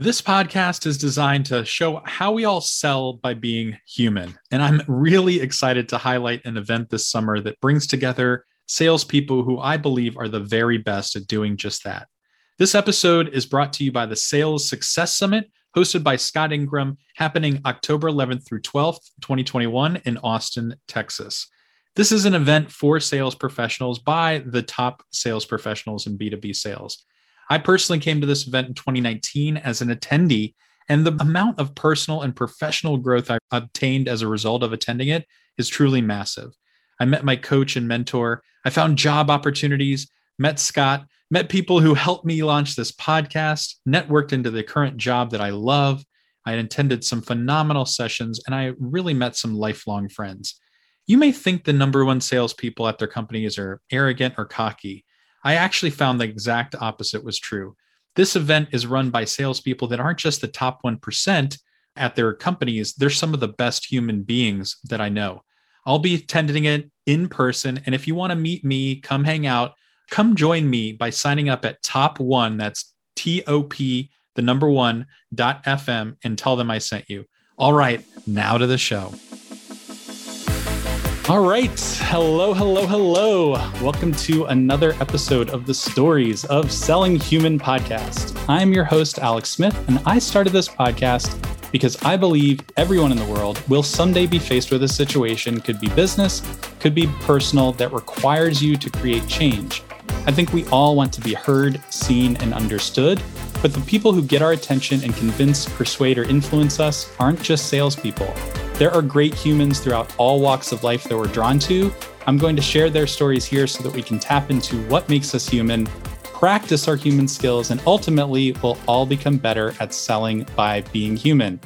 This podcast is designed to show how we all sell by being human. And I'm really excited to highlight an event this summer that brings together salespeople who I believe are the very best at doing just that. This episode is brought to you by the Sales Success Summit, hosted by Scott Ingram, happening October 11th through 12th, 2021, in Austin, Texas. This is an event for sales professionals by the top sales professionals in B2B sales. I personally came to this event in 2019 as an attendee, and the amount of personal and professional growth I obtained as a result of attending it is truly massive. I met my coach and mentor. I found job opportunities, met Scott, met people who helped me launch this podcast, networked into the current job that I love. I attended some phenomenal sessions, and I really met some lifelong friends. You may think the number one salespeople at their companies are arrogant or cocky. I actually found the exact opposite was true. This event is run by salespeople that aren't just the top 1% at their companies, they're some of the best human beings that I know. I'll be attending it in person. And if you want to meet me, come hang out, come join me by signing up at top one. That's T O P, the number one dot FM, and tell them I sent you. All right, now to the show. All right. Hello, hello, hello. Welcome to another episode of the Stories of Selling Human podcast. I'm your host, Alex Smith, and I started this podcast because I believe everyone in the world will someday be faced with a situation, could be business, could be personal, that requires you to create change. I think we all want to be heard, seen, and understood. But the people who get our attention and convince, persuade, or influence us aren't just salespeople. There are great humans throughout all walks of life that we're drawn to. I'm going to share their stories here so that we can tap into what makes us human, practice our human skills, and ultimately we'll all become better at selling by being human.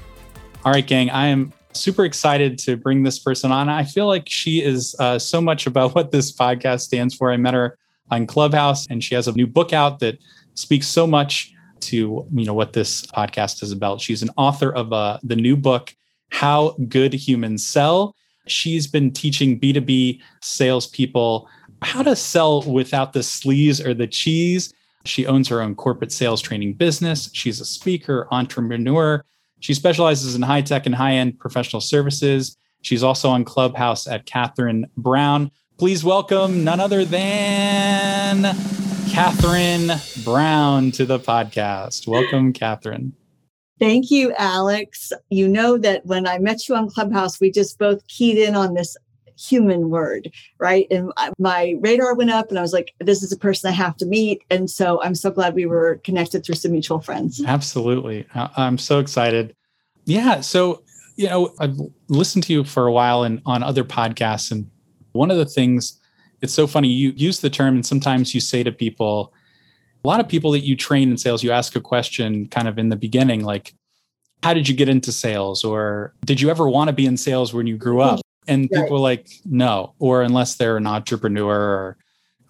All right, gang, I am super excited to bring this person on. I feel like she is uh, so much about what this podcast stands for. I met her on Clubhouse, and she has a new book out that speaks so much to you know what this podcast is about. She's an author of uh, the new book how Good Humans Sell. She's been teaching B2B salespeople how to sell without the sleaze or the cheese. She owns her own corporate sales training business. She's a speaker, entrepreneur. She specializes in high tech and high end professional services. She's also on Clubhouse at Catherine Brown. Please welcome none other than Catherine Brown to the podcast. Welcome, Catherine. Thank you, Alex. You know that when I met you on Clubhouse, we just both keyed in on this human word, right? And my radar went up and I was like, this is a person I have to meet. And so I'm so glad we were connected through some mutual friends. Absolutely. I'm so excited. Yeah. So, you know, I've listened to you for a while and on other podcasts. And one of the things, it's so funny, you use the term and sometimes you say to people, a lot of people that you train in sales, you ask a question kind of in the beginning, like, how did you get into sales? Or did you ever want to be in sales when you grew up? And right. people are like, no, or unless they're an entrepreneur or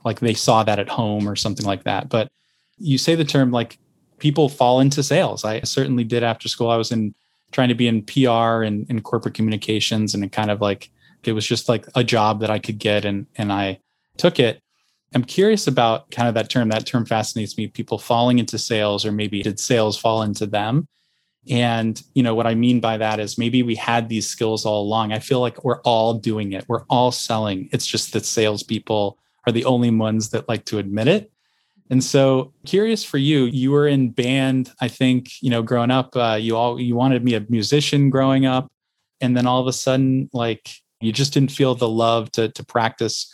like they saw that at home or something like that. But you say the term like people fall into sales. I certainly did after school. I was in trying to be in PR and, in corporate communications and it kind of like it was just like a job that I could get and and I took it. I'm curious about kind of that term. That term fascinates me. People falling into sales, or maybe did sales fall into them? And you know what I mean by that is maybe we had these skills all along. I feel like we're all doing it. We're all selling. It's just that salespeople are the only ones that like to admit it. And so, curious for you. You were in band. I think you know, growing up, uh, you all you wanted to be a musician growing up, and then all of a sudden, like you just didn't feel the love to to practice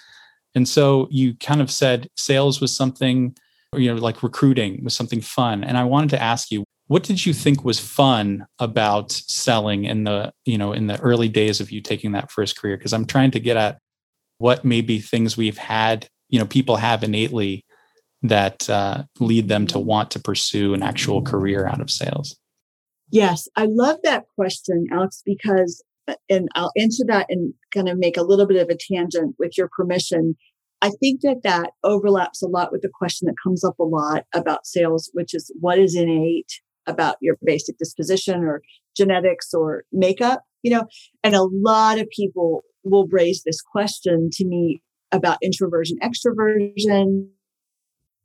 and so you kind of said sales was something, you know, like recruiting was something fun. And I wanted to ask you, what did you think was fun about selling in the, you know, in the early days of you taking that first career? Because I'm trying to get at what maybe things we've had, you know, people have innately that uh, lead them to want to pursue an actual career out of sales. Yes, I love that question, Alex, because and I'll answer that and kind of make a little bit of a tangent with your permission. I think that that overlaps a lot with the question that comes up a lot about sales, which is what is innate about your basic disposition or genetics or makeup, you know, and a lot of people will raise this question to me about introversion, extroversion.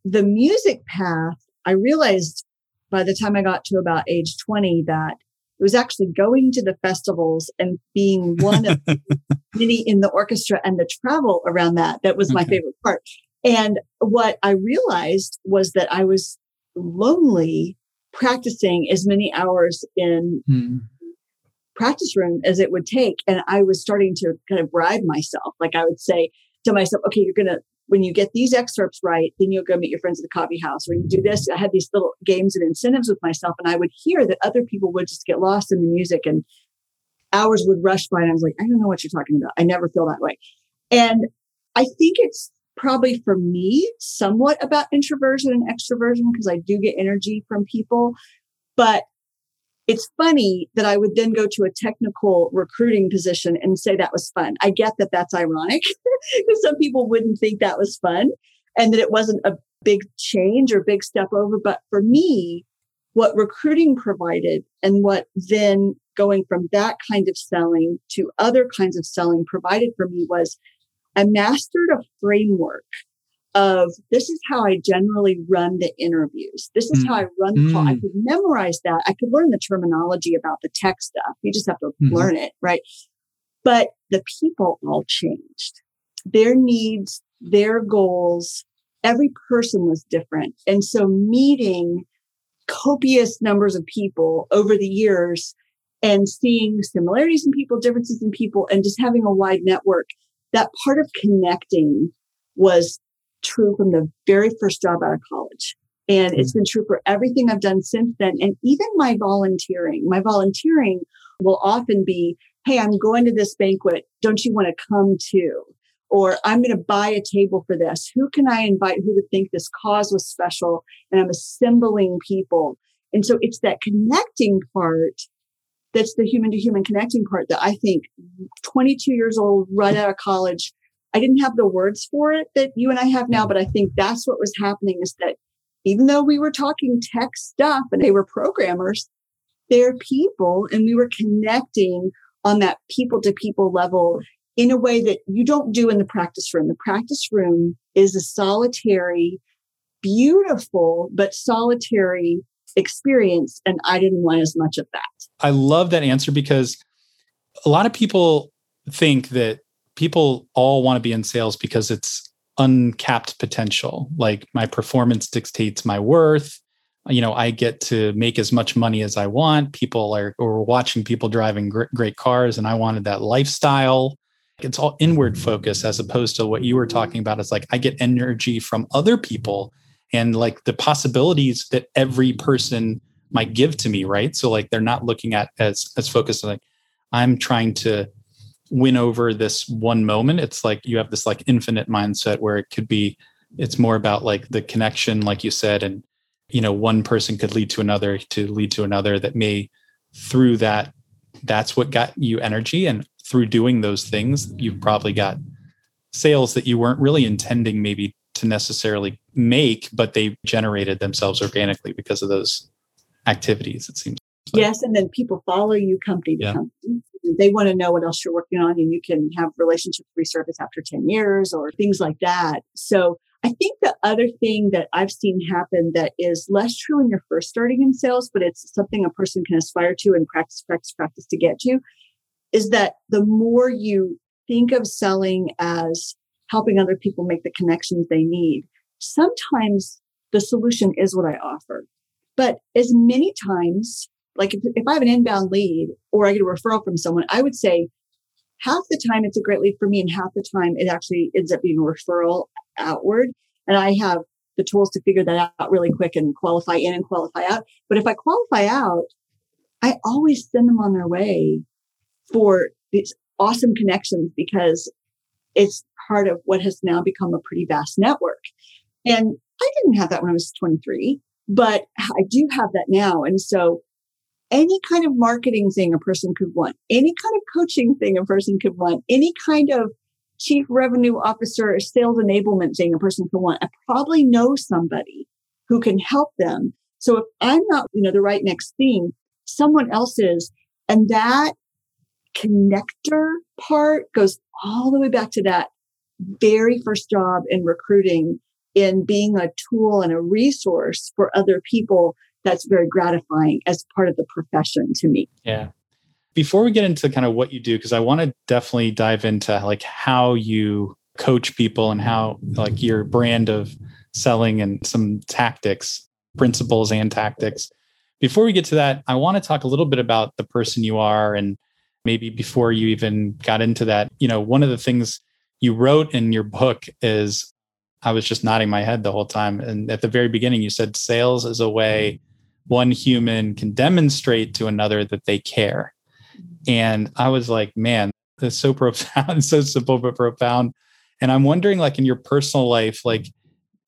The music path, I realized by the time I got to about age 20 that it was actually going to the festivals and being one of many in the orchestra and the travel around that that was my okay. favorite part. And what I realized was that I was lonely practicing as many hours in hmm. practice room as it would take. And I was starting to kind of bribe myself. Like I would say to myself, okay, you're going to when you get these excerpts right, then you'll go meet your friends at the coffee house. When you do this, I had these little games and incentives with myself, and I would hear that other people would just get lost in the music and hours would rush by. And I was like, I don't know what you're talking about. I never feel that way. And I think it's probably for me somewhat about introversion and extroversion because I do get energy from people. But it's funny that I would then go to a technical recruiting position and say that was fun. I get that that's ironic because some people wouldn't think that was fun and that it wasn't a big change or big step over. But for me, what recruiting provided and what then going from that kind of selling to other kinds of selling provided for me was I mastered a framework of this is how I generally run the interviews. This is mm. how I run the call. I mm. could memorize that. I could learn the terminology about the tech stuff. You just have to mm. learn it, right? But the people all changed. Their needs, their goals, every person was different. And so meeting copious numbers of people over the years and seeing similarities in people, differences in people, and just having a wide network, that part of connecting was true from the very first job out of college. And it's hmm. been true for everything I've done since then. And even my volunteering, my volunteering will often be, Hey, I'm going to this banquet. Don't you want to come too? Or I'm going to buy a table for this. Who can I invite who would think this cause was special? And I'm assembling people. And so it's that connecting part that's the human to human connecting part that I think 22 years old, right out of college, I didn't have the words for it that you and I have now, but I think that's what was happening is that even though we were talking tech stuff and they were programmers, they're people and we were connecting on that people to people level in a way that you don't do in the practice room. The practice room is a solitary, beautiful, but solitary experience. And I didn't want as much of that. I love that answer because a lot of people think that people all want to be in sales because it's uncapped potential. Like my performance dictates my worth. You know, I get to make as much money as I want. People are or watching people driving great, cars, and I wanted that lifestyle. It's all inward focus as opposed to what you were talking about. It's like I get energy from other people and like the possibilities that every person might give to me, right? So like they're not looking at as as focused like I'm trying to win over this one moment it's like you have this like infinite mindset where it could be it's more about like the connection like you said and you know one person could lead to another to lead to another that may through that that's what got you energy and through doing those things you've probably got sales that you weren't really intending maybe to necessarily make but they generated themselves organically because of those activities it seems like. yes and then people follow you company to yeah. company they want to know what else you're working on and you can have relationships resurface after 10 years or things like that. So I think the other thing that I've seen happen that is less true when you're first starting in sales, but it's something a person can aspire to and practice, practice, practice to get to is that the more you think of selling as helping other people make the connections they need, sometimes the solution is what I offer. But as many times like if, if I have an inbound lead or I get a referral from someone, I would say half the time it's a great lead for me and half the time it actually ends up being a referral outward. And I have the tools to figure that out really quick and qualify in and qualify out. But if I qualify out, I always send them on their way for these awesome connections because it's part of what has now become a pretty vast network. And I didn't have that when I was 23, but I do have that now. And so any kind of marketing thing a person could want, any kind of coaching thing a person could want, any kind of chief revenue officer or sales enablement thing a person could want. I probably know somebody who can help them. So if I'm not, you know, the right next thing, someone else is. And that connector part goes all the way back to that very first job in recruiting in being a tool and a resource for other people that's very gratifying as part of the profession to me. Yeah. Before we get into kind of what you do, because I want to definitely dive into like how you coach people and how like your brand of selling and some tactics, principles and tactics. Before we get to that, I want to talk a little bit about the person you are and maybe before you even got into that, you know, one of the things you wrote in your book is I was just nodding my head the whole time. And at the very beginning, you said sales is a way one human can demonstrate to another that they care. And I was like, man, that's so profound, so simple but profound. And I'm wondering, like in your personal life, like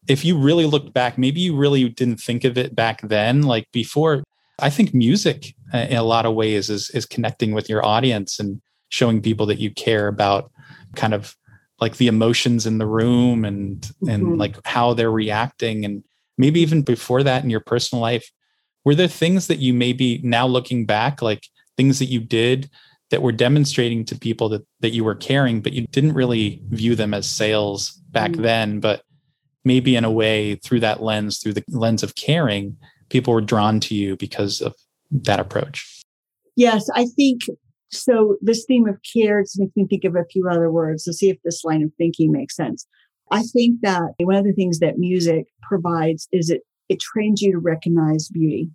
if you really looked back, maybe you really didn't think of it back then, like before. I think music, uh, in a lot of ways, is is connecting with your audience and showing people that you care about, kind of like the emotions in the room and mm-hmm. and like how they're reacting, and maybe even before that in your personal life. Were there things that you maybe now looking back, like things that you did that were demonstrating to people that that you were caring, but you didn't really view them as sales back mm-hmm. then, but maybe in a way through that lens, through the lens of caring, people were drawn to you because of that approach. Yes, I think so. This theme of care makes me think of a few other words to see if this line of thinking makes sense. I think that one of the things that music provides is it it trains you to recognize beauty.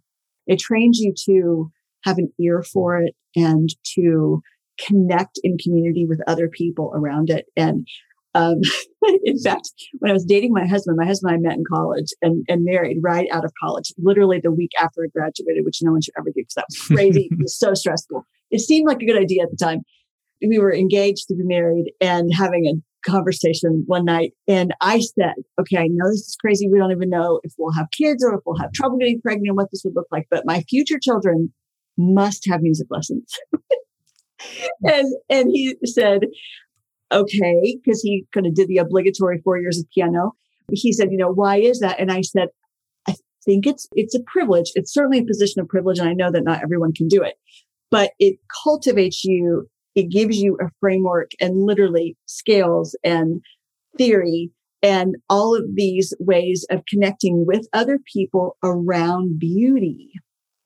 It trains you to have an ear for it and to connect in community with other people around it. And um, in fact, when I was dating my husband, my husband and I met in college and, and married right out of college, literally the week after I graduated, which no one should ever do because that was crazy. it was so stressful. It seemed like a good idea at the time. We were engaged to be married and having a conversation one night. And I said, okay, I know this is crazy. We don't even know if we'll have kids or if we'll have trouble getting pregnant, and what this would look like. But my future children must have music lessons. and and he said, okay, because he kind of did the obligatory four years of piano. He said, you know, why is that? And I said, I think it's it's a privilege. It's certainly a position of privilege, and I know that not everyone can do it, but it cultivates you. It gives you a framework and literally scales and theory and all of these ways of connecting with other people around beauty.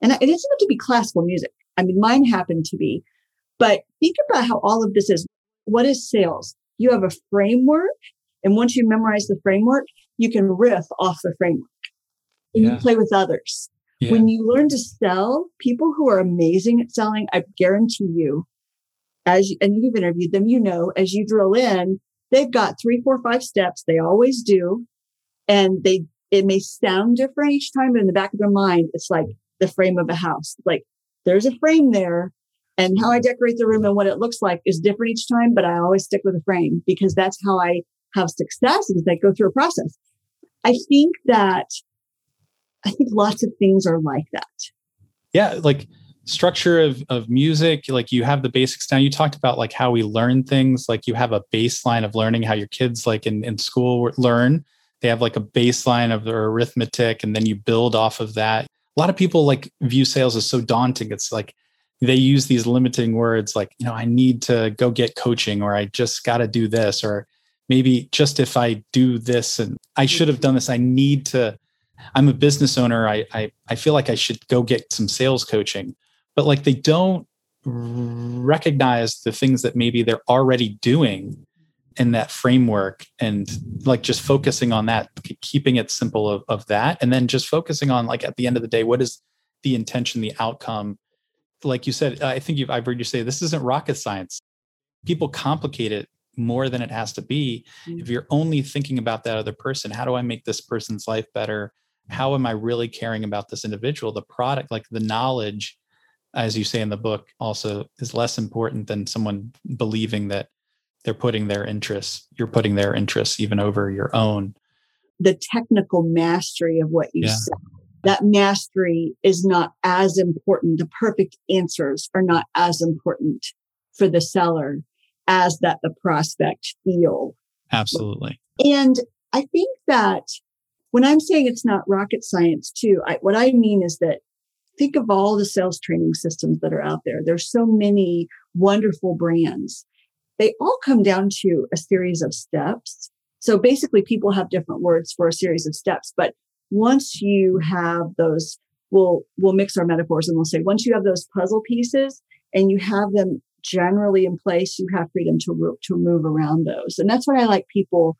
And it doesn't have to be classical music. I mean, mine happened to be, but think about how all of this is what is sales? You have a framework. And once you memorize the framework, you can riff off the framework and yeah. you play with others. Yeah. When you learn to sell, people who are amazing at selling, I guarantee you, as and you've interviewed them, you know, as you drill in, they've got three, four, five steps. They always do. And they, it may sound different each time, but in the back of their mind, it's like the frame of a house. Like there's a frame there and how I decorate the room and what it looks like is different each time, but I always stick with a frame because that's how I have success is I go through a process. I think that I think lots of things are like that. Yeah, like structure of of music, like you have the basics down. You talked about like how we learn things, like you have a baseline of learning how your kids like in, in school learn. They have like a baseline of their arithmetic and then you build off of that. A lot of people like view sales as so daunting. It's like they use these limiting words like you know i need to go get coaching or i just got to do this or maybe just if i do this and i should have done this i need to i'm a business owner i i, I feel like i should go get some sales coaching but like they don't recognize the things that maybe they're already doing in that framework and like just focusing on that keeping it simple of, of that and then just focusing on like at the end of the day what is the intention the outcome like you said, I think you've I've heard you say this isn't rocket science. People complicate it more than it has to be. Mm-hmm. If you're only thinking about that other person, how do I make this person's life better? How am I really caring about this individual? The product, like the knowledge, as you say in the book, also is less important than someone believing that they're putting their interests, you're putting their interests even over your own. The technical mastery of what you yeah. said that mastery is not as important. The perfect answers are not as important for the seller as that the prospect feel. Absolutely. And I think that when I'm saying it's not rocket science too, I, what I mean is that think of all the sales training systems that are out there. There's so many wonderful brands. They all come down to a series of steps. So basically people have different words for a series of steps, but once you have those we'll we'll mix our metaphors and we'll say once you have those puzzle pieces and you have them generally in place, you have freedom to to move around those. And that's what I like people.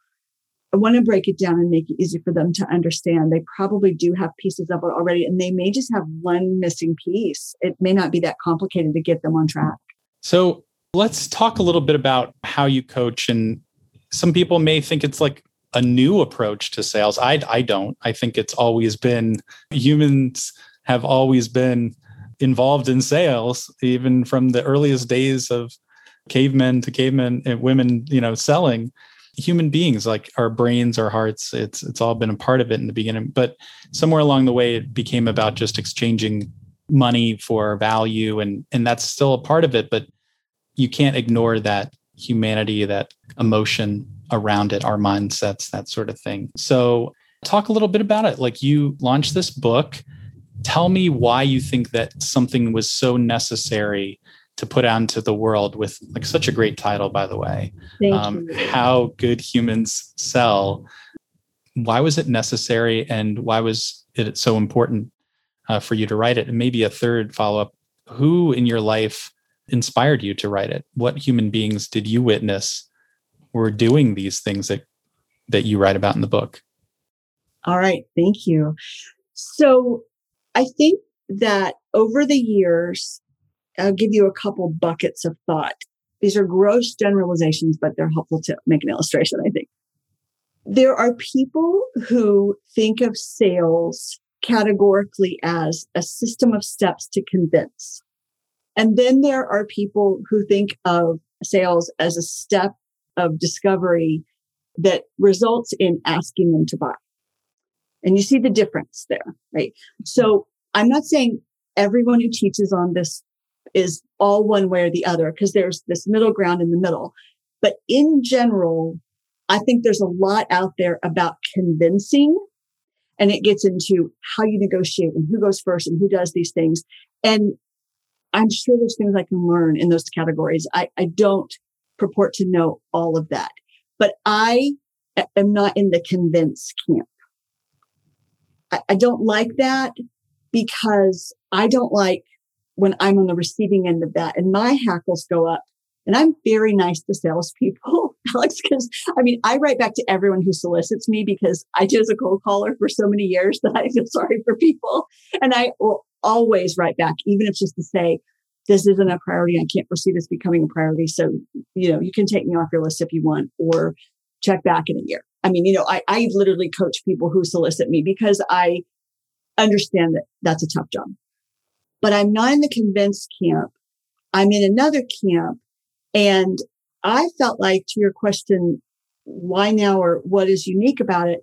I want to break it down and make it easy for them to understand. They probably do have pieces of it already, and they may just have one missing piece. It may not be that complicated to get them on track. So let's talk a little bit about how you coach. And some people may think it's like a new approach to sales. I, I don't. I think it's always been humans have always been involved in sales, even from the earliest days of cavemen to cavemen and women, you know, selling human beings like our brains our hearts it's it's all been a part of it in the beginning. But somewhere along the way it became about just exchanging money for value and and that's still a part of it but you can't ignore that humanity that emotion around it our mindsets that sort of thing. So talk a little bit about it. Like you launched this book. Tell me why you think that something was so necessary to put out into the world with like such a great title by the way. Um, how good humans sell. Why was it necessary and why was it so important uh, for you to write it? And maybe a third follow-up who in your life inspired you to write it? What human beings did you witness were doing these things that that you write about in the book? All right thank you. So I think that over the years, I'll give you a couple buckets of thought. These are gross generalizations, but they're helpful to make an illustration, I think. There are people who think of sales categorically as a system of steps to convince. And then there are people who think of sales as a step of discovery that results in asking them to buy. And you see the difference there, right? So I'm not saying everyone who teaches on this is all one way or the other, because there's this middle ground in the middle. But in general, I think there's a lot out there about convincing and it gets into how you negotiate and who goes first and who does these things. And I'm sure there's things I can learn in those categories. I, I don't purport to know all of that, but I am not in the convince camp. I, I don't like that because I don't like when I'm on the receiving end of that and my hackles go up. And I'm very nice to salespeople, Alex, because I mean, I write back to everyone who solicits me because I did as a cold caller for so many years that I feel sorry for people. And I will always write back, even if it's just to say, this isn't a priority. I can't foresee this becoming a priority. So, you know, you can take me off your list if you want or check back in a year. I mean, you know, I, I literally coach people who solicit me because I understand that that's a tough job. But I'm not in the convinced camp. I'm in another camp. And I felt like to your question, why now or what is unique about it?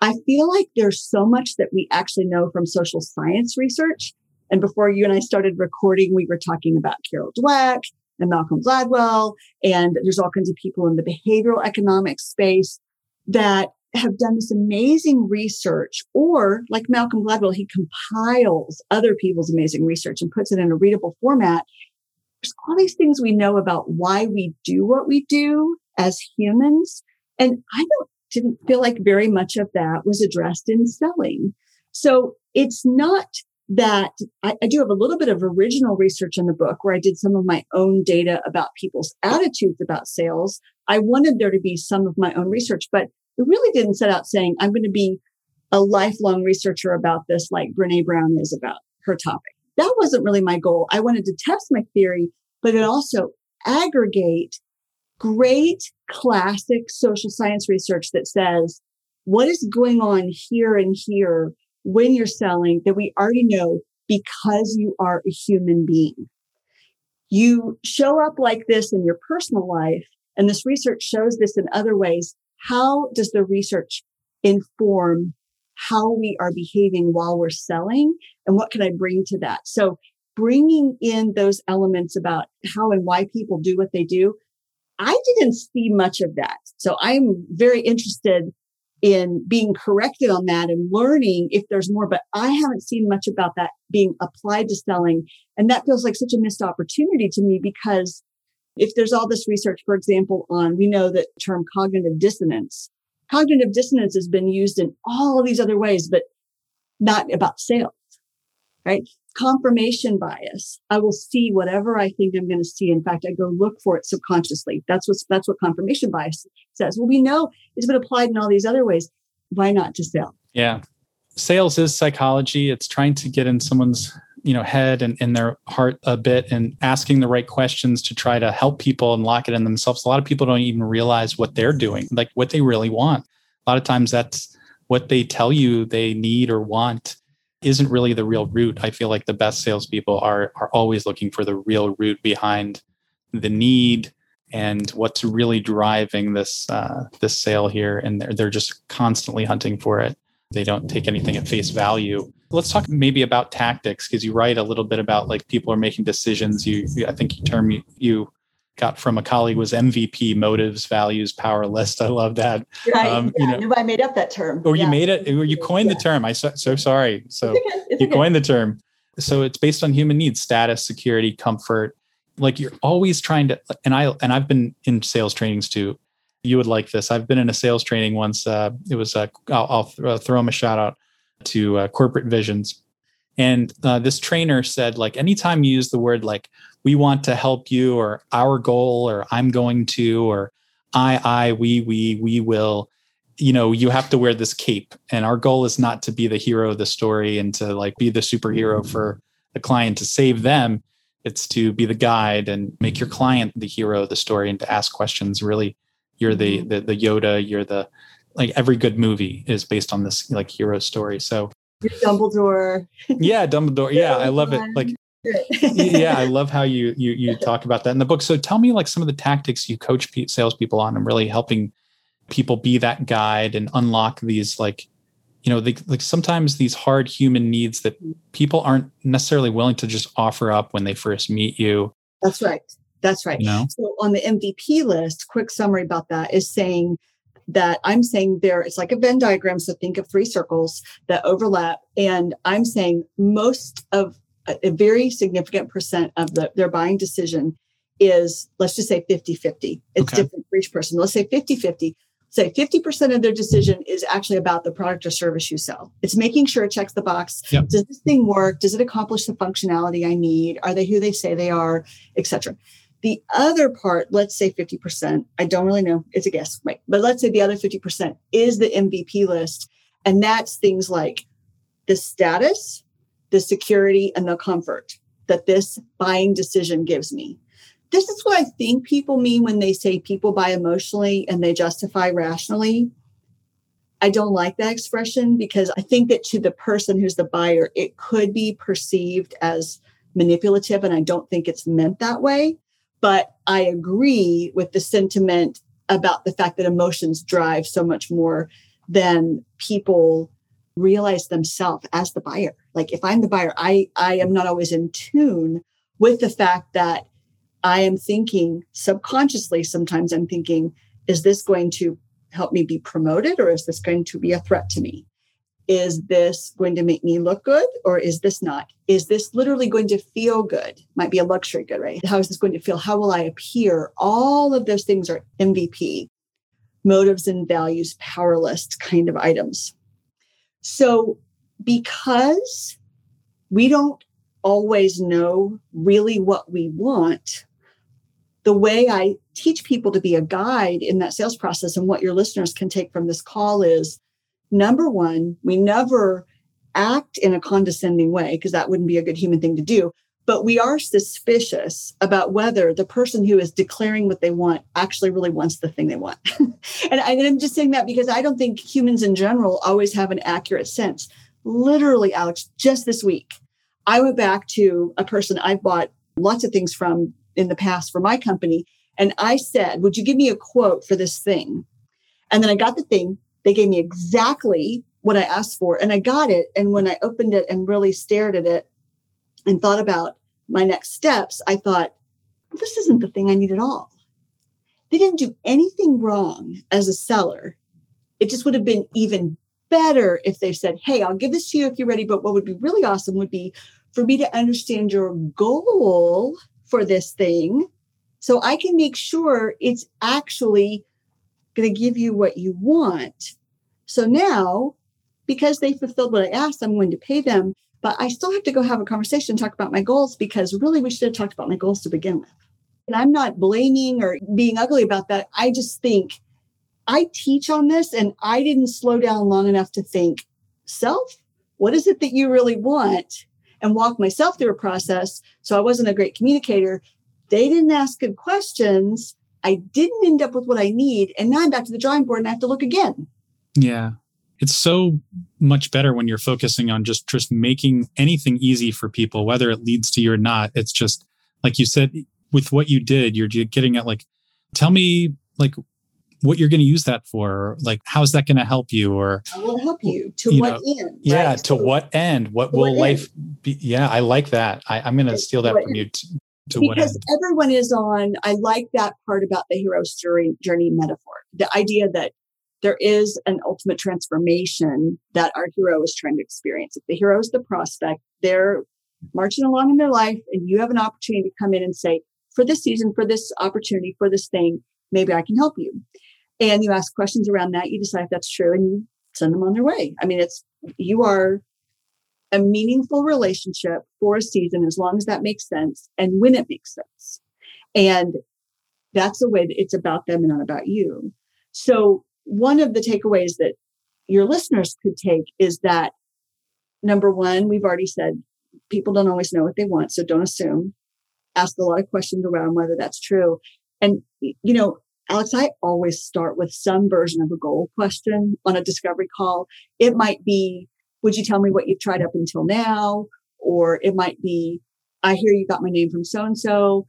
I feel like there's so much that we actually know from social science research. And before you and I started recording, we were talking about Carol Dweck and Malcolm Gladwell. And there's all kinds of people in the behavioral economics space that have done this amazing research, or like Malcolm Gladwell, he compiles other people's amazing research and puts it in a readable format. There's all these things we know about why we do what we do as humans. And I don't, didn't feel like very much of that was addressed in selling. So it's not that I, I, do have a little bit of original research in the book where I did some of my own data about people's attitudes about sales. I wanted there to be some of my own research, but it really didn't set out saying, I'm going to be a lifelong researcher about this, like Brene Brown is about her topic. That wasn't really my goal. I wanted to test my theory, but it also aggregate great classic social science research that says what is going on here and here when you're selling that we already know because you are a human being. You show up like this in your personal life, and this research shows this in other ways how does the research inform how we are behaving while we're selling and what can I bring to that? So bringing in those elements about how and why people do what they do, I didn't see much of that. So I'm very interested in being corrected on that and learning if there's more, but I haven't seen much about that being applied to selling. And that feels like such a missed opportunity to me because if there's all this research, for example, on, we know that term cognitive dissonance, cognitive dissonance has been used in all these other ways, but not about sales. right? Confirmation bias. I will see whatever I think I'm going to see. In fact, I go look for it subconsciously. That's what that's what confirmation bias says. Well, we know it's been applied in all these other ways. Why not to sell? Yeah. Sales is psychology. It's trying to get in someone's you know head and in their heart a bit and asking the right questions to try to help people and lock it in themselves. A lot of people don't even realize what they're doing like what they really want. A lot of times that's what they tell you they need or want isn't really the real root. I feel like the best salespeople are are always looking for the real root behind the need and what's really driving this uh, this sale here. And they're, they're just constantly hunting for it they don't take anything at face value. Let's talk maybe about tactics because you write a little bit about like people are making decisions. You, I think you term you, you got from a colleague was MVP, motives, values, power list. I love that. Right. Um, yeah, you know, I made up that term. Or oh, yeah. you made it, or you coined yeah. the term. I so, so sorry. So it's okay. it's you okay. coined the term. So it's based on human needs, status, security, comfort. Like you're always trying to, and I and I've been in sales trainings too you would like this. I've been in a sales training once. Uh, it was, uh, I'll, I'll th- uh, throw him a shout out to uh, Corporate Visions. And uh, this trainer said, like, anytime you use the word like, we want to help you, or our goal, or I'm going to, or I, I, we, we, we will, you know, you have to wear this cape. And our goal is not to be the hero of the story and to like be the superhero for the client to save them. It's to be the guide and make your client the hero of the story and to ask questions really you're the, mm-hmm. the the Yoda. You're the like every good movie is based on this like hero story. So Dumbledore. yeah, Dumbledore. Yeah, I love it. Like yeah, I love how you you you talk about that in the book. So tell me like some of the tactics you coach salespeople on and really helping people be that guide and unlock these like you know they, like sometimes these hard human needs that people aren't necessarily willing to just offer up when they first meet you. That's right. That's right. No. So on the MVP list, quick summary about that is saying that I'm saying there, it's like a Venn diagram. So think of three circles that overlap. And I'm saying most of a, a very significant percent of the, their buying decision is, let's just say 50 50. It's okay. different for each person. Let's say 50 50 say 50% of their decision is actually about the product or service you sell. It's making sure it checks the box. Yep. Does this thing work? Does it accomplish the functionality I need? Are they who they say they are, etc. The other part, let's say 50%, I don't really know, it's a guess, right? But let's say the other 50% is the MVP list. And that's things like the status, the security, and the comfort that this buying decision gives me. This is what I think people mean when they say people buy emotionally and they justify rationally. I don't like that expression because I think that to the person who's the buyer, it could be perceived as manipulative, and I don't think it's meant that way. But I agree with the sentiment about the fact that emotions drive so much more than people realize themselves as the buyer. Like if I'm the buyer, I, I am not always in tune with the fact that I am thinking subconsciously, sometimes I'm thinking, is this going to help me be promoted or is this going to be a threat to me? Is this going to make me look good or is this not? Is this literally going to feel good? Might be a luxury good, right? How is this going to feel? How will I appear? All of those things are MVP, motives and values, power list kind of items. So, because we don't always know really what we want, the way I teach people to be a guide in that sales process and what your listeners can take from this call is Number one, we never act in a condescending way because that wouldn't be a good human thing to do. But we are suspicious about whether the person who is declaring what they want actually really wants the thing they want. and, I, am just saying that because I don't think humans in general always have an accurate sense. Literally, Alex, just this week, I went back to a person I've bought lots of things from in the past for my company. And I said, Would you give me a quote for this thing? And then I got the thing they gave me exactly what I asked for and I got it. And when I opened it and really stared at it and thought about my next steps, I thought, this isn't the thing I need at all. They didn't do anything wrong as a seller. It just would have been even better if they said, Hey, I'll give this to you if you're ready. But what would be really awesome would be for me to understand your goal for this thing so I can make sure it's actually going to give you what you want. So now, because they fulfilled what I asked, I'm going to pay them. but I still have to go have a conversation talk about my goals because really we should have talked about my goals to begin with. And I'm not blaming or being ugly about that. I just think I teach on this and I didn't slow down long enough to think, self, what is it that you really want? And walk myself through a process. So I wasn't a great communicator. They didn't ask good questions. I didn't end up with what I need. And now I'm back to the drawing board and I have to look again. Yeah. It's so much better when you're focusing on just just making anything easy for people, whether it leads to you or not. It's just like you said, with what you did, you're getting at like, tell me like what you're going to use that for like how's that going to help you or I will help you to you what know, end yeah right? to what end what will what life end? be yeah i like that I, am going to steal that from end? you because everyone is on i like that part about the hero's journey journey metaphor the idea that there is an ultimate transformation that our hero is trying to experience. If the hero is the prospect they're marching along in their life and you have an opportunity to come in and say for this season for this opportunity for this thing maybe i can help you. And you ask questions around that you decide if that's true and you send them on their way. I mean it's you are a meaningful relationship for a season as long as that makes sense and when it makes sense. And that's the way that it's about them and not about you. So one of the takeaways that your listeners could take is that number one we've already said people don't always know what they want so don't assume. Ask a lot of questions around whether that's true. And you know Alex, I always start with some version of a goal question on a discovery call. It might be, would you tell me what you've tried up until now? Or it might be, I hear you got my name from so and so.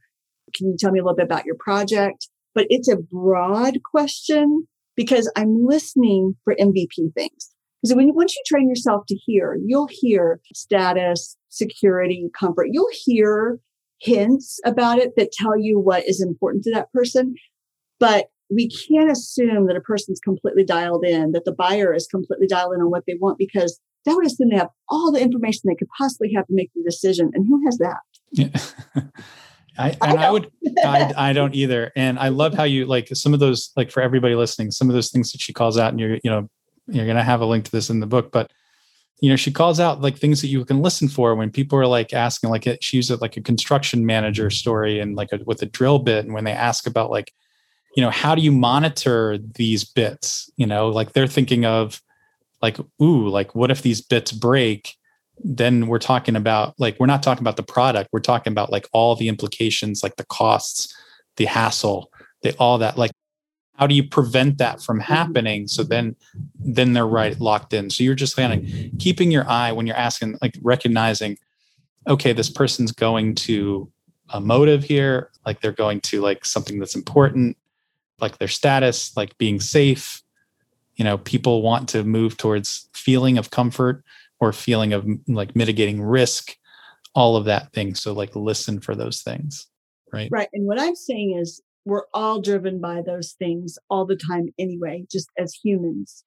Can you tell me a little bit about your project? But it's a broad question because I'm listening for MVP things. Because when once you train yourself to hear, you'll hear status, security, comfort. You'll hear hints about it that tell you what is important to that person. But we can't assume that a person's completely dialed in, that the buyer is completely dialed in on what they want, because that would assume they have all the information they could possibly have to make the decision. And who has that? Yeah. I, and I, I would, I, I don't either. And I love how you like some of those, like for everybody listening, some of those things that she calls out and you're, you know, you're going to have a link to this in the book, but you know, she calls out like things that you can listen for when people are like asking, like she used it like a construction manager story and like a, with a drill bit. And when they ask about like, you know how do you monitor these bits you know like they're thinking of like ooh like what if these bits break then we're talking about like we're not talking about the product we're talking about like all the implications like the costs the hassle the all that like how do you prevent that from mm-hmm. happening so then then they're right locked in so you're just kind of keeping your eye when you're asking like recognizing okay this person's going to a motive here like they're going to like something that's important like their status, like being safe. You know, people want to move towards feeling of comfort or feeling of like mitigating risk, all of that thing. So like listen for those things. Right. Right. And what I'm saying is we're all driven by those things all the time anyway, just as humans.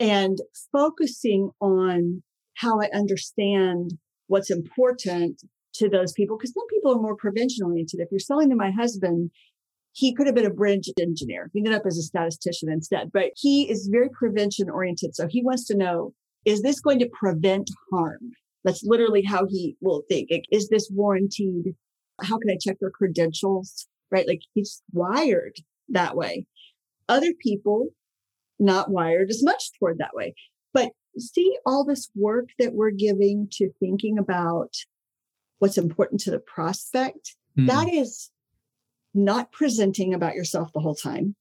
And focusing on how I understand what's important to those people, because some people are more prevention oriented. If you're selling to my husband, he could have been a bridge engineer. He ended up as a statistician instead, but he is very prevention oriented. So he wants to know, is this going to prevent harm? That's literally how he will think. Is this warranted? How can I check their credentials? Right? Like he's wired that way. Other people not wired as much toward that way. But see all this work that we're giving to thinking about what's important to the prospect. Mm. That is not presenting about yourself the whole time.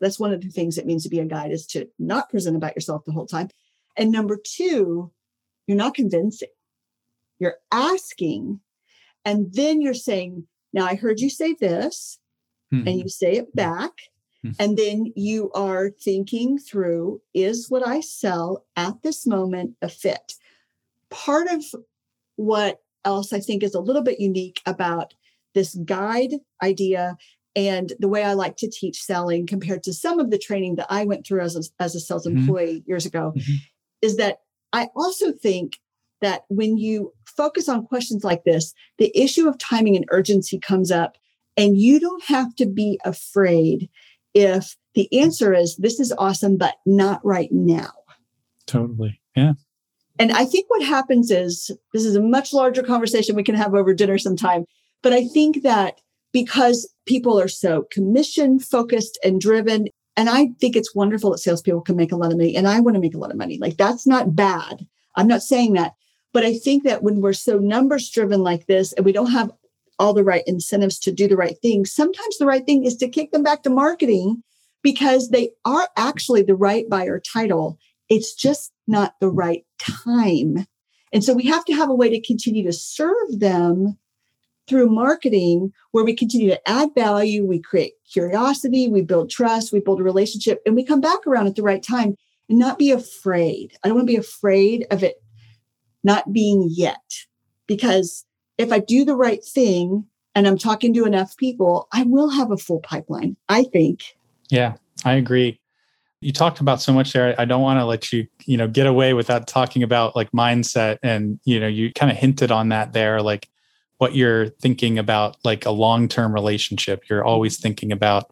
That's one of the things it means to be a guide is to not present about yourself the whole time. And number two, you're not convincing. You're asking, and then you're saying, Now I heard you say this, mm-hmm. and you say it back. Mm-hmm. And then you are thinking through is what I sell at this moment a fit? Part of what else I think is a little bit unique about this guide idea and the way I like to teach selling compared to some of the training that I went through as a, as a sales mm-hmm. employee years ago mm-hmm. is that I also think that when you focus on questions like this, the issue of timing and urgency comes up, and you don't have to be afraid if the answer is this is awesome, but not right now. Totally. Yeah. And I think what happens is this is a much larger conversation we can have over dinner sometime. But I think that because people are so commission focused and driven, and I think it's wonderful that salespeople can make a lot of money, and I want to make a lot of money. Like that's not bad. I'm not saying that. But I think that when we're so numbers driven like this and we don't have all the right incentives to do the right thing, sometimes the right thing is to kick them back to marketing because they are actually the right buyer title. It's just not the right time. And so we have to have a way to continue to serve them through marketing where we continue to add value, we create curiosity, we build trust, we build a relationship, and we come back around at the right time and not be afraid. I don't want to be afraid of it not being yet. Because if I do the right thing and I'm talking to enough people, I will have a full pipeline, I think. Yeah, I agree. You talked about so much there. I don't want to let you, you know, get away without talking about like mindset. And, you know, you kind of hinted on that there, like what you're thinking about, like a long term relationship. You're always thinking about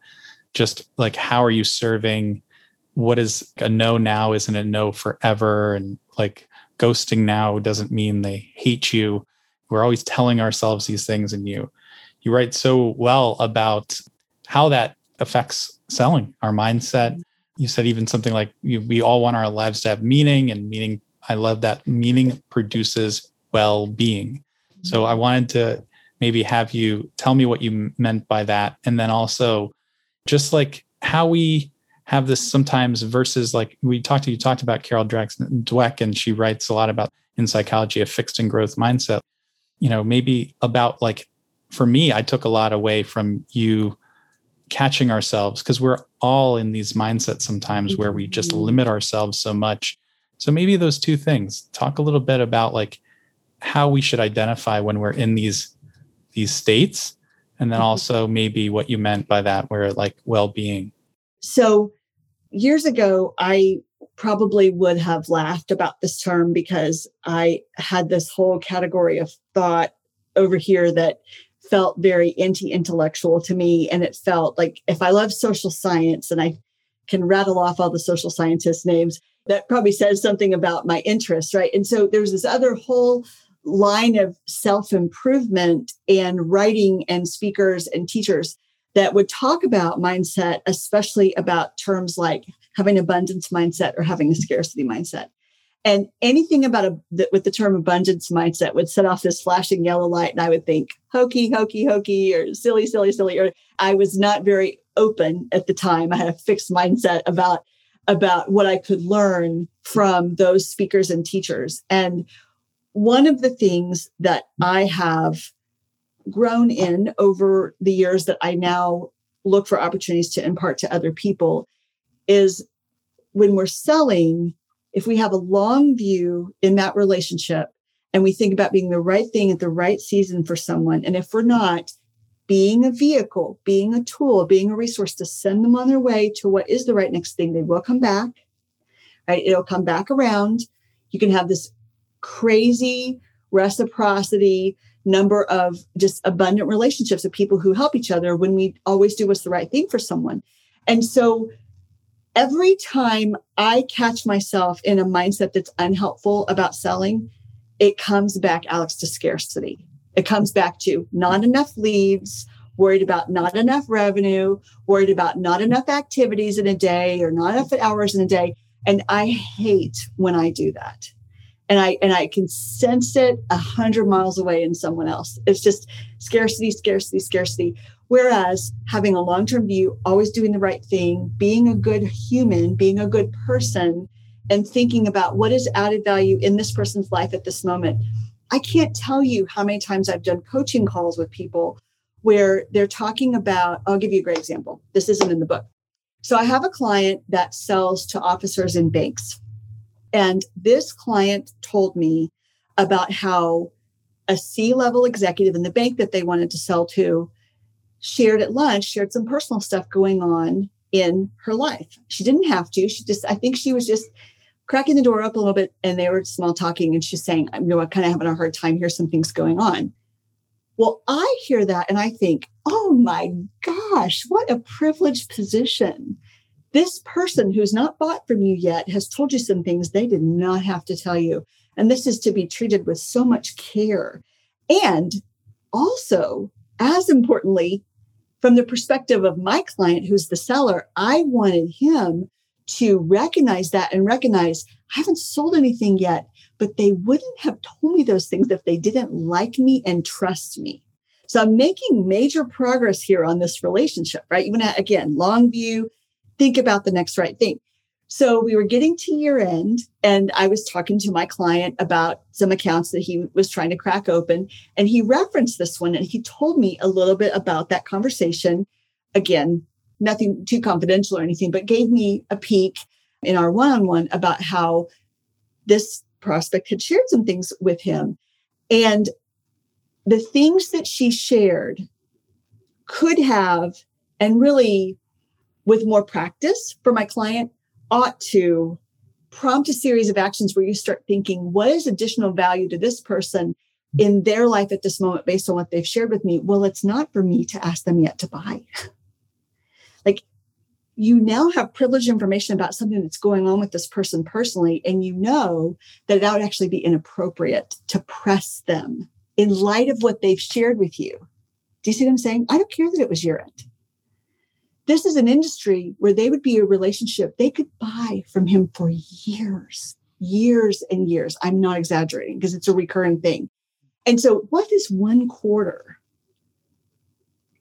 just like how are you serving? What is a no now isn't a no forever? And like ghosting now doesn't mean they hate you. We're always telling ourselves these things, and you you write so well about how that affects selling our mindset. You said even something like we all want our lives to have meaning, and meaning. I love that meaning produces well-being. So I wanted to maybe have you tell me what you meant by that, and then also just like how we have this sometimes versus like we talked to you talked about Carol Dweck and she writes a lot about in psychology a fixed and growth mindset. You know, maybe about like for me, I took a lot away from you catching ourselves because we're all in these mindsets sometimes where we just mm-hmm. limit ourselves so much. So maybe those two things. Talk a little bit about like how we should identify when we're in these these states and then mm-hmm. also maybe what you meant by that where like well-being so years ago, I probably would have laughed about this term because I had this whole category of thought over here that felt very anti intellectual to me. And it felt like if I love social science and I can rattle off all the social scientist names, that probably says something about my interests, right? And so there's this other whole line of self improvement and writing and speakers and teachers that would talk about mindset, especially about terms like having abundance mindset or having a scarcity mindset. And anything about a with the term abundance mindset would set off this flashing yellow light, and I would think hokey, hokey, hokey, or silly, silly, silly. Or I was not very open at the time. I had a fixed mindset about about what I could learn from those speakers and teachers. And one of the things that I have grown in over the years that I now look for opportunities to impart to other people is when we're selling, if we have a long view in that relationship and we think about being the right thing at the right season for someone, and if we're not, being a vehicle, being a tool, being a resource to send them on their way to what is the right next thing, they will come back, right? It'll come back around. You can have this crazy reciprocity number of just abundant relationships of people who help each other when we always do what's the right thing for someone. And so every time I catch myself in a mindset that's unhelpful about selling, it comes back, Alex, to scarcity. It comes back to not enough leads, worried about not enough revenue, worried about not enough activities in a day or not enough hours in a day. And I hate when I do that and I and I can sense it a hundred miles away in someone else. It's just scarcity, scarcity, scarcity. Whereas having a long-term view, always doing the right thing, being a good human, being a good person, and thinking about what is added value in this person's life at this moment. I can't tell you how many times I've done coaching calls with people where they're talking about, I'll give you a great example. This isn't in the book. So I have a client that sells to officers in banks and this client told me about how a C level executive in the bank that they wanted to sell to shared at lunch, shared some personal stuff going on in her life. She didn't have to. She just, I think she was just cracking the door up a little bit and they were small talking and she's saying, you know, I'm kind of having a hard time. Here's some things going on. Well, I hear that and I think, oh my gosh, what a privileged position this person who's not bought from you yet has told you some things they did not have to tell you. And this is to be treated with so much care. And also, as importantly, from the perspective of my client, who's the seller, I wanted him to recognize that and recognize I haven't sold anything yet, but they wouldn't have told me those things if they didn't like me and trust me. So I'm making major progress here on this relationship, right? Even at, again, long view, think about the next right thing. So we were getting to year end, and I was talking to my client about some accounts that he was trying to crack open. And he referenced this one and he told me a little bit about that conversation. Again, nothing too confidential or anything, but gave me a peek in our one on one about how this prospect had shared some things with him. And the things that she shared could have, and really with more practice for my client, ought to prompt a series of actions where you start thinking, what is additional value to this person in their life at this moment based on what they've shared with me? Well, it's not for me to ask them yet to buy. like you now have privileged information about something that's going on with this person personally, and you know that that would actually be inappropriate to press them in light of what they've shared with you. Do you see what I'm saying? I don't care that it was year end this is an industry where they would be a relationship they could buy from him for years, years and years. I'm not exaggerating because it's a recurring thing. And so, what is one quarter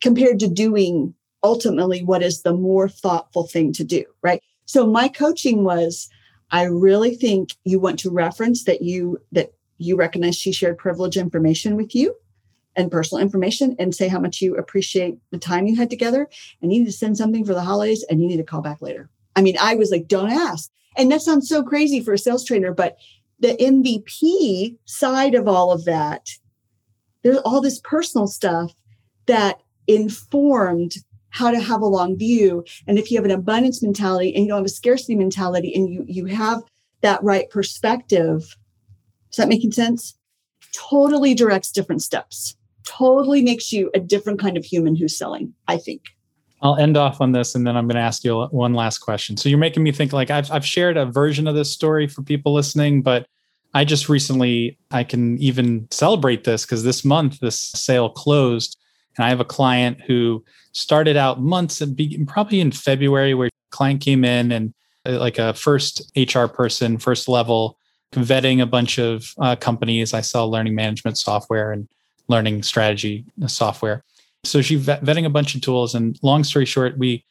compared to doing ultimately what is the more thoughtful thing to do, right? So, my coaching was I really think you want to reference that you that you recognize she shared privilege information with you and personal information and say how much you appreciate the time you had together and you need to send something for the holidays and you need to call back later. I mean, I was like, don't ask. And that sounds so crazy for a sales trainer, but the MVP side of all of that, there's all this personal stuff that informed how to have a long view. And if you have an abundance mentality and you don't have a scarcity mentality and you you have that right perspective, is that making sense? Totally directs different steps totally makes you a different kind of human who's selling, I think. I'll end off on this and then I'm going to ask you one last question. So you're making me think like I've, I've shared a version of this story for people listening, but I just recently, I can even celebrate this because this month, this sale closed. And I have a client who started out months and probably in February, where client came in and uh, like a first HR person, first level, vetting a bunch of uh, companies. I sell learning management software and learning strategy uh, software. So she vetting a bunch of tools. And long story short, we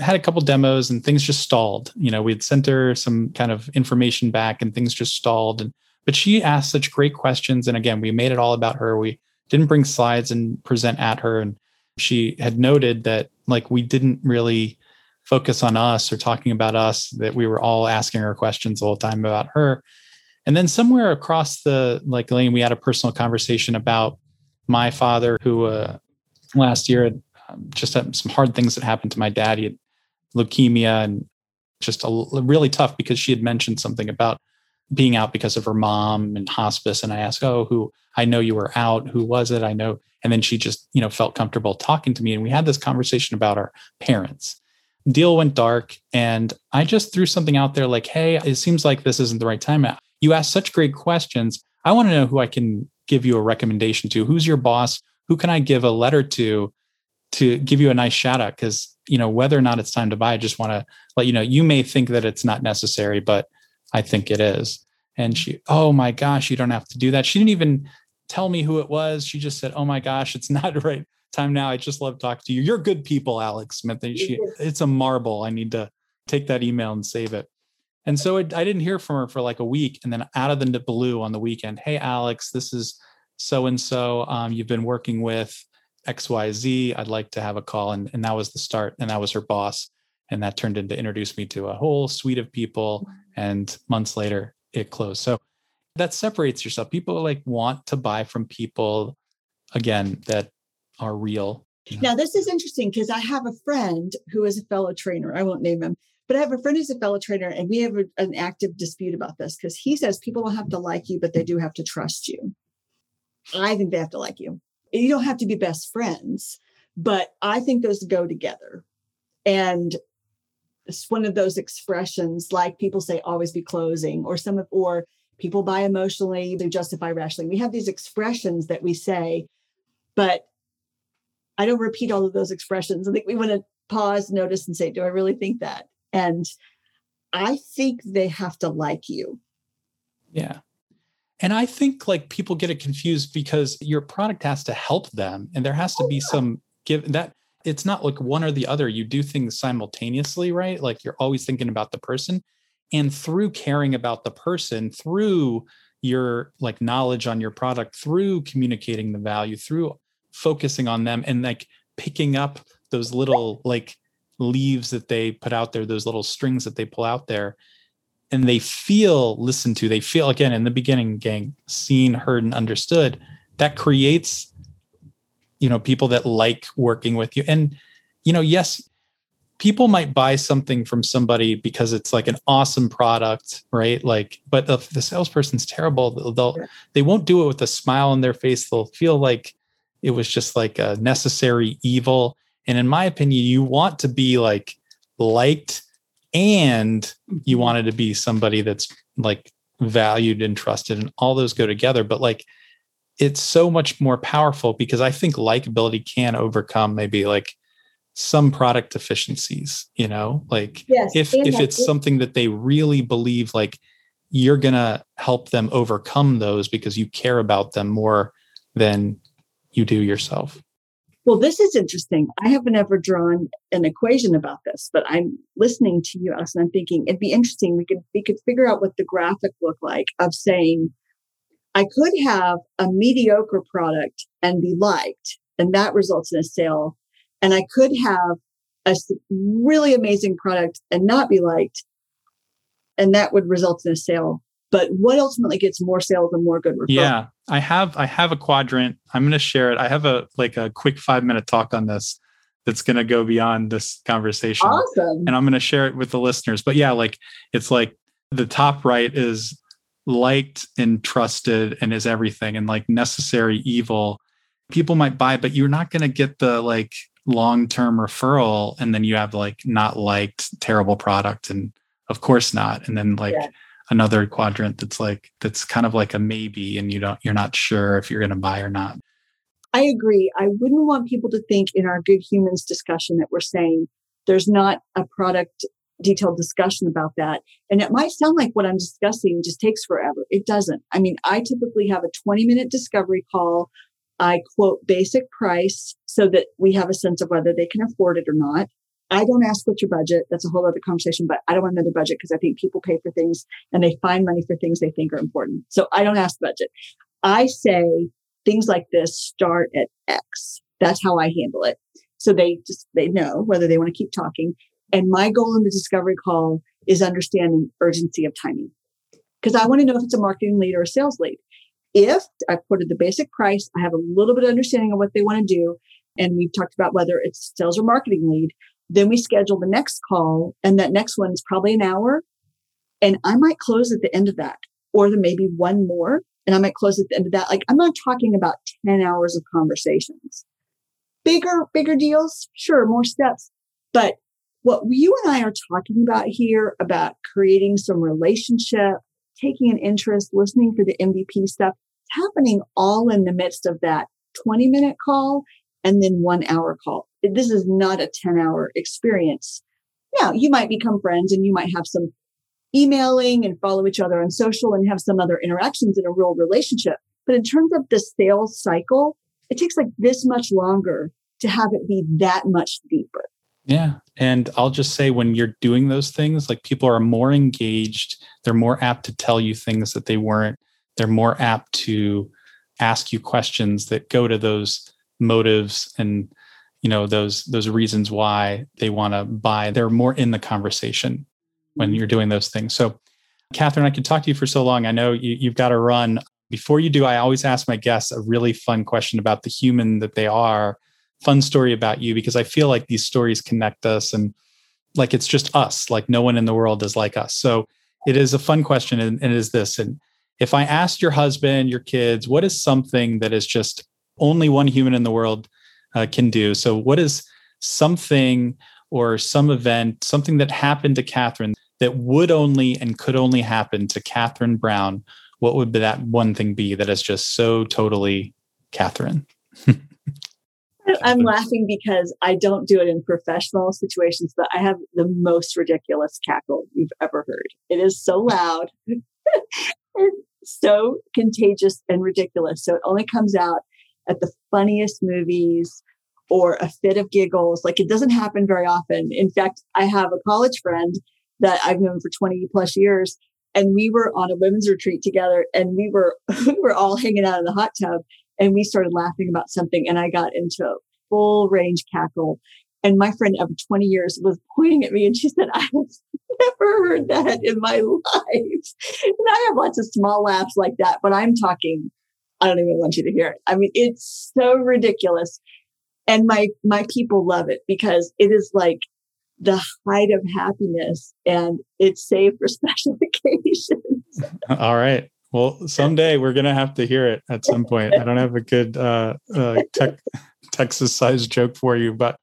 had a couple demos and things just stalled. You know, we'd sent her some kind of information back and things just stalled. And but she asked such great questions. And again, we made it all about her. We didn't bring slides and present at her. And she had noted that like we didn't really focus on us or talking about us, that we were all asking her questions all the time about her. And then somewhere across the like lane, we had a personal conversation about my father, who uh, last year had um, just had some hard things that happened to my dad. He had leukemia and just a, really tough because she had mentioned something about being out because of her mom and hospice. And I asked, Oh, who I know you were out. Who was it? I know. And then she just, you know, felt comfortable talking to me. And we had this conversation about our parents. Deal went dark. And I just threw something out there like, Hey, it seems like this isn't the right time. You asked such great questions. I want to know who I can give you a recommendation to? Who's your boss? Who can I give a letter to to give you a nice shout out? Because you know whether or not it's time to buy, I just want to let you know. You may think that it's not necessary, but I think it is. And she, oh my gosh, you don't have to do that. She didn't even tell me who it was. She just said, oh my gosh, it's not the right time now. I just love talking to you. You're good people, Alex Smith. She, it's a marble. I need to take that email and save it. And so it, I didn't hear from her for like a week. And then out of the blue on the weekend, hey, Alex, this is so and so. You've been working with XYZ. I'd like to have a call. And, and that was the start. And that was her boss. And that turned into introduce me to a whole suite of people. And months later, it closed. So that separates yourself. People like want to buy from people, again, that are real. Now, this is interesting because I have a friend who is a fellow trainer. I won't name him, but I have a friend who's a fellow trainer, and we have a, an active dispute about this because he says people don't have to like you, but they do have to trust you. I think they have to like you. You don't have to be best friends, but I think those go together. And it's one of those expressions like people say always be closing or some of or people buy emotionally, they justify rationally. We have these expressions that we say, but I don't repeat all of those expressions. I think we want to pause, notice, and say, Do I really think that? And I think they have to like you. Yeah. And I think like people get it confused because your product has to help them and there has to be oh, some give that it's not like one or the other. You do things simultaneously, right? Like you're always thinking about the person. And through caring about the person, through your like knowledge on your product, through communicating the value, through focusing on them and like picking up those little like leaves that they put out there, those little strings that they pull out there, and they feel listened to. They feel again in the beginning, gang, seen, heard, and understood. That creates, you know, people that like working with you. And, you know, yes, people might buy something from somebody because it's like an awesome product, right? Like, but if the salesperson's terrible, they'll, they'll they won't do it with a smile on their face. They'll feel like it was just like a necessary evil. And in my opinion, you want to be like liked and you mm-hmm. wanted to be somebody that's like valued and trusted and all those go together. But like it's so much more powerful because i think likability can overcome maybe like some product deficiencies you know? Like yes, if if it's something that they really believe like you're going to help them overcome those because you care about them more than you do yourself well, this is interesting. I haven't ever drawn an equation about this, but I'm listening to you, Alex, and I'm thinking it'd be interesting. We could we could figure out what the graphic looked like of saying I could have a mediocre product and be liked, and that results in a sale. And I could have a really amazing product and not be liked, and that would result in a sale but what ultimately gets more sales and more good referrals? Yeah, I have I have a quadrant. I'm going to share it. I have a like a quick five minute talk on this that's going to go beyond this conversation. Awesome. And I'm going to share it with the listeners. But yeah, like it's like the top right is liked and trusted and is everything and like necessary evil. People might buy, but you're not going to get the like long term referral. And then you have like not liked, terrible product. And of course not. And then like, yeah another quadrant that's like that's kind of like a maybe and you don't you're not sure if you're going to buy or not. I agree. I wouldn't want people to think in our good humans discussion that we're saying there's not a product detailed discussion about that. And it might sound like what i'm discussing just takes forever. It doesn't. I mean i typically have a 20 minute discovery call. I quote basic price so that we have a sense of whether they can afford it or not I don't ask what's your budget. That's a whole other conversation, but I don't want another budget because I think people pay for things and they find money for things they think are important. So I don't ask the budget. I say things like this start at X. That's how I handle it. So they just, they know whether they want to keep talking. And my goal in the discovery call is understanding urgency of timing because I want to know if it's a marketing lead or a sales lead. If I quoted the basic price, I have a little bit of understanding of what they want to do. And we've talked about whether it's sales or marketing lead. Then we schedule the next call, and that next one is probably an hour. And I might close at the end of that, or there may be one more, and I might close at the end of that. Like I'm not talking about 10 hours of conversations. Bigger, bigger deals, sure, more steps. But what you and I are talking about here about creating some relationship, taking an interest, listening for the MVP stuff, it's happening all in the midst of that 20 minute call and then one hour call. This is not a 10 hour experience. Now, you might become friends and you might have some emailing and follow each other on social and have some other interactions in a real relationship. But in terms of the sales cycle, it takes like this much longer to have it be that much deeper. Yeah. And I'll just say when you're doing those things, like people are more engaged, they're more apt to tell you things that they weren't, they're more apt to ask you questions that go to those motives and you know those those reasons why they want to buy they're more in the conversation when mm-hmm. you're doing those things. So catherine i could talk to you for so long. I know you, you've got to run. Before you do i always ask my guests a really fun question about the human that they are. Fun story about you because i feel like these stories connect us and like it's just us like no one in the world is like us. So it is a fun question and, and it is this and if i asked your husband your kids what is something that is just only one human in the world uh, can do. So, what is something or some event, something that happened to Catherine that would only and could only happen to Catherine Brown? what would that one thing be that is just so totally Catherine? I'm laughing because I don't do it in professional situations, but I have the most ridiculous cackle you've ever heard. It is so loud, and so contagious and ridiculous. So it only comes out at the funniest movies or a fit of giggles. Like it doesn't happen very often. In fact, I have a college friend that I've known for 20 plus years. And we were on a women's retreat together and we were, we were all hanging out in the hot tub and we started laughing about something and I got into a full range cackle. And my friend of 20 years was pointing at me and she said, I have never heard that in my life. And I have lots of small laughs like that, but I'm talking, I don't even want you to hear it. I mean, it's so ridiculous. And my, my people love it because it is like the height of happiness and it's saved for special occasions. All right. Well, someday we're going to have to hear it at some point. I don't have a good uh, uh, tech, Texas sized joke for you, but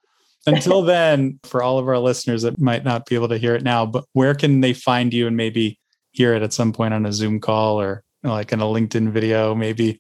until then, for all of our listeners that might not be able to hear it now, but where can they find you and maybe hear it at some point on a Zoom call or like in a LinkedIn video, maybe?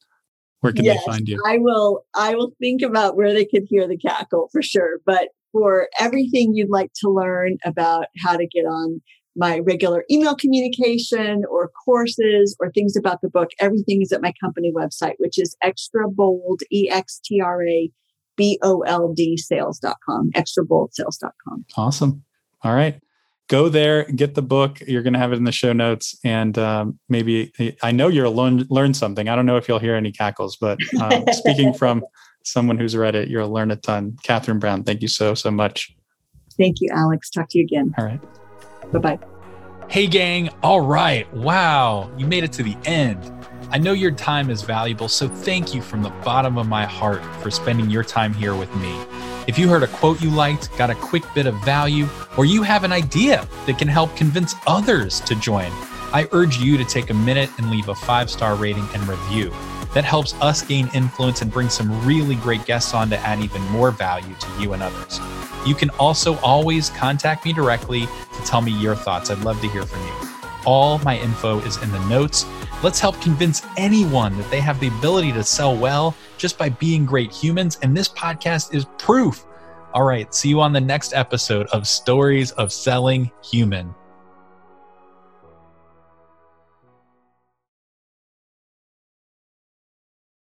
Where can yes, they find you? I will I will think about where they could hear the cackle for sure. But for everything you'd like to learn about how to get on my regular email communication or courses or things about the book, everything is at my company website, which is extra bold, E X T R A B O L D sales.com, extraboldsales.com. Awesome. All right. Go there, get the book. You're going to have it in the show notes. And um, maybe I know you'll learn, learn something. I don't know if you'll hear any cackles, but um, speaking from someone who's read it, you'll learn a ton. Catherine Brown, thank you so, so much. Thank you, Alex. Talk to you again. All right. Bye bye. Hey, gang. All right. Wow. You made it to the end. I know your time is valuable, so thank you from the bottom of my heart for spending your time here with me. If you heard a quote you liked, got a quick bit of value, or you have an idea that can help convince others to join, I urge you to take a minute and leave a five star rating and review. That helps us gain influence and bring some really great guests on to add even more value to you and others. You can also always contact me directly to tell me your thoughts. I'd love to hear from you. All my info is in the notes. Let's help convince anyone that they have the ability to sell well just by being great humans. And this podcast is proof. All right, see you on the next episode of Stories of Selling Human.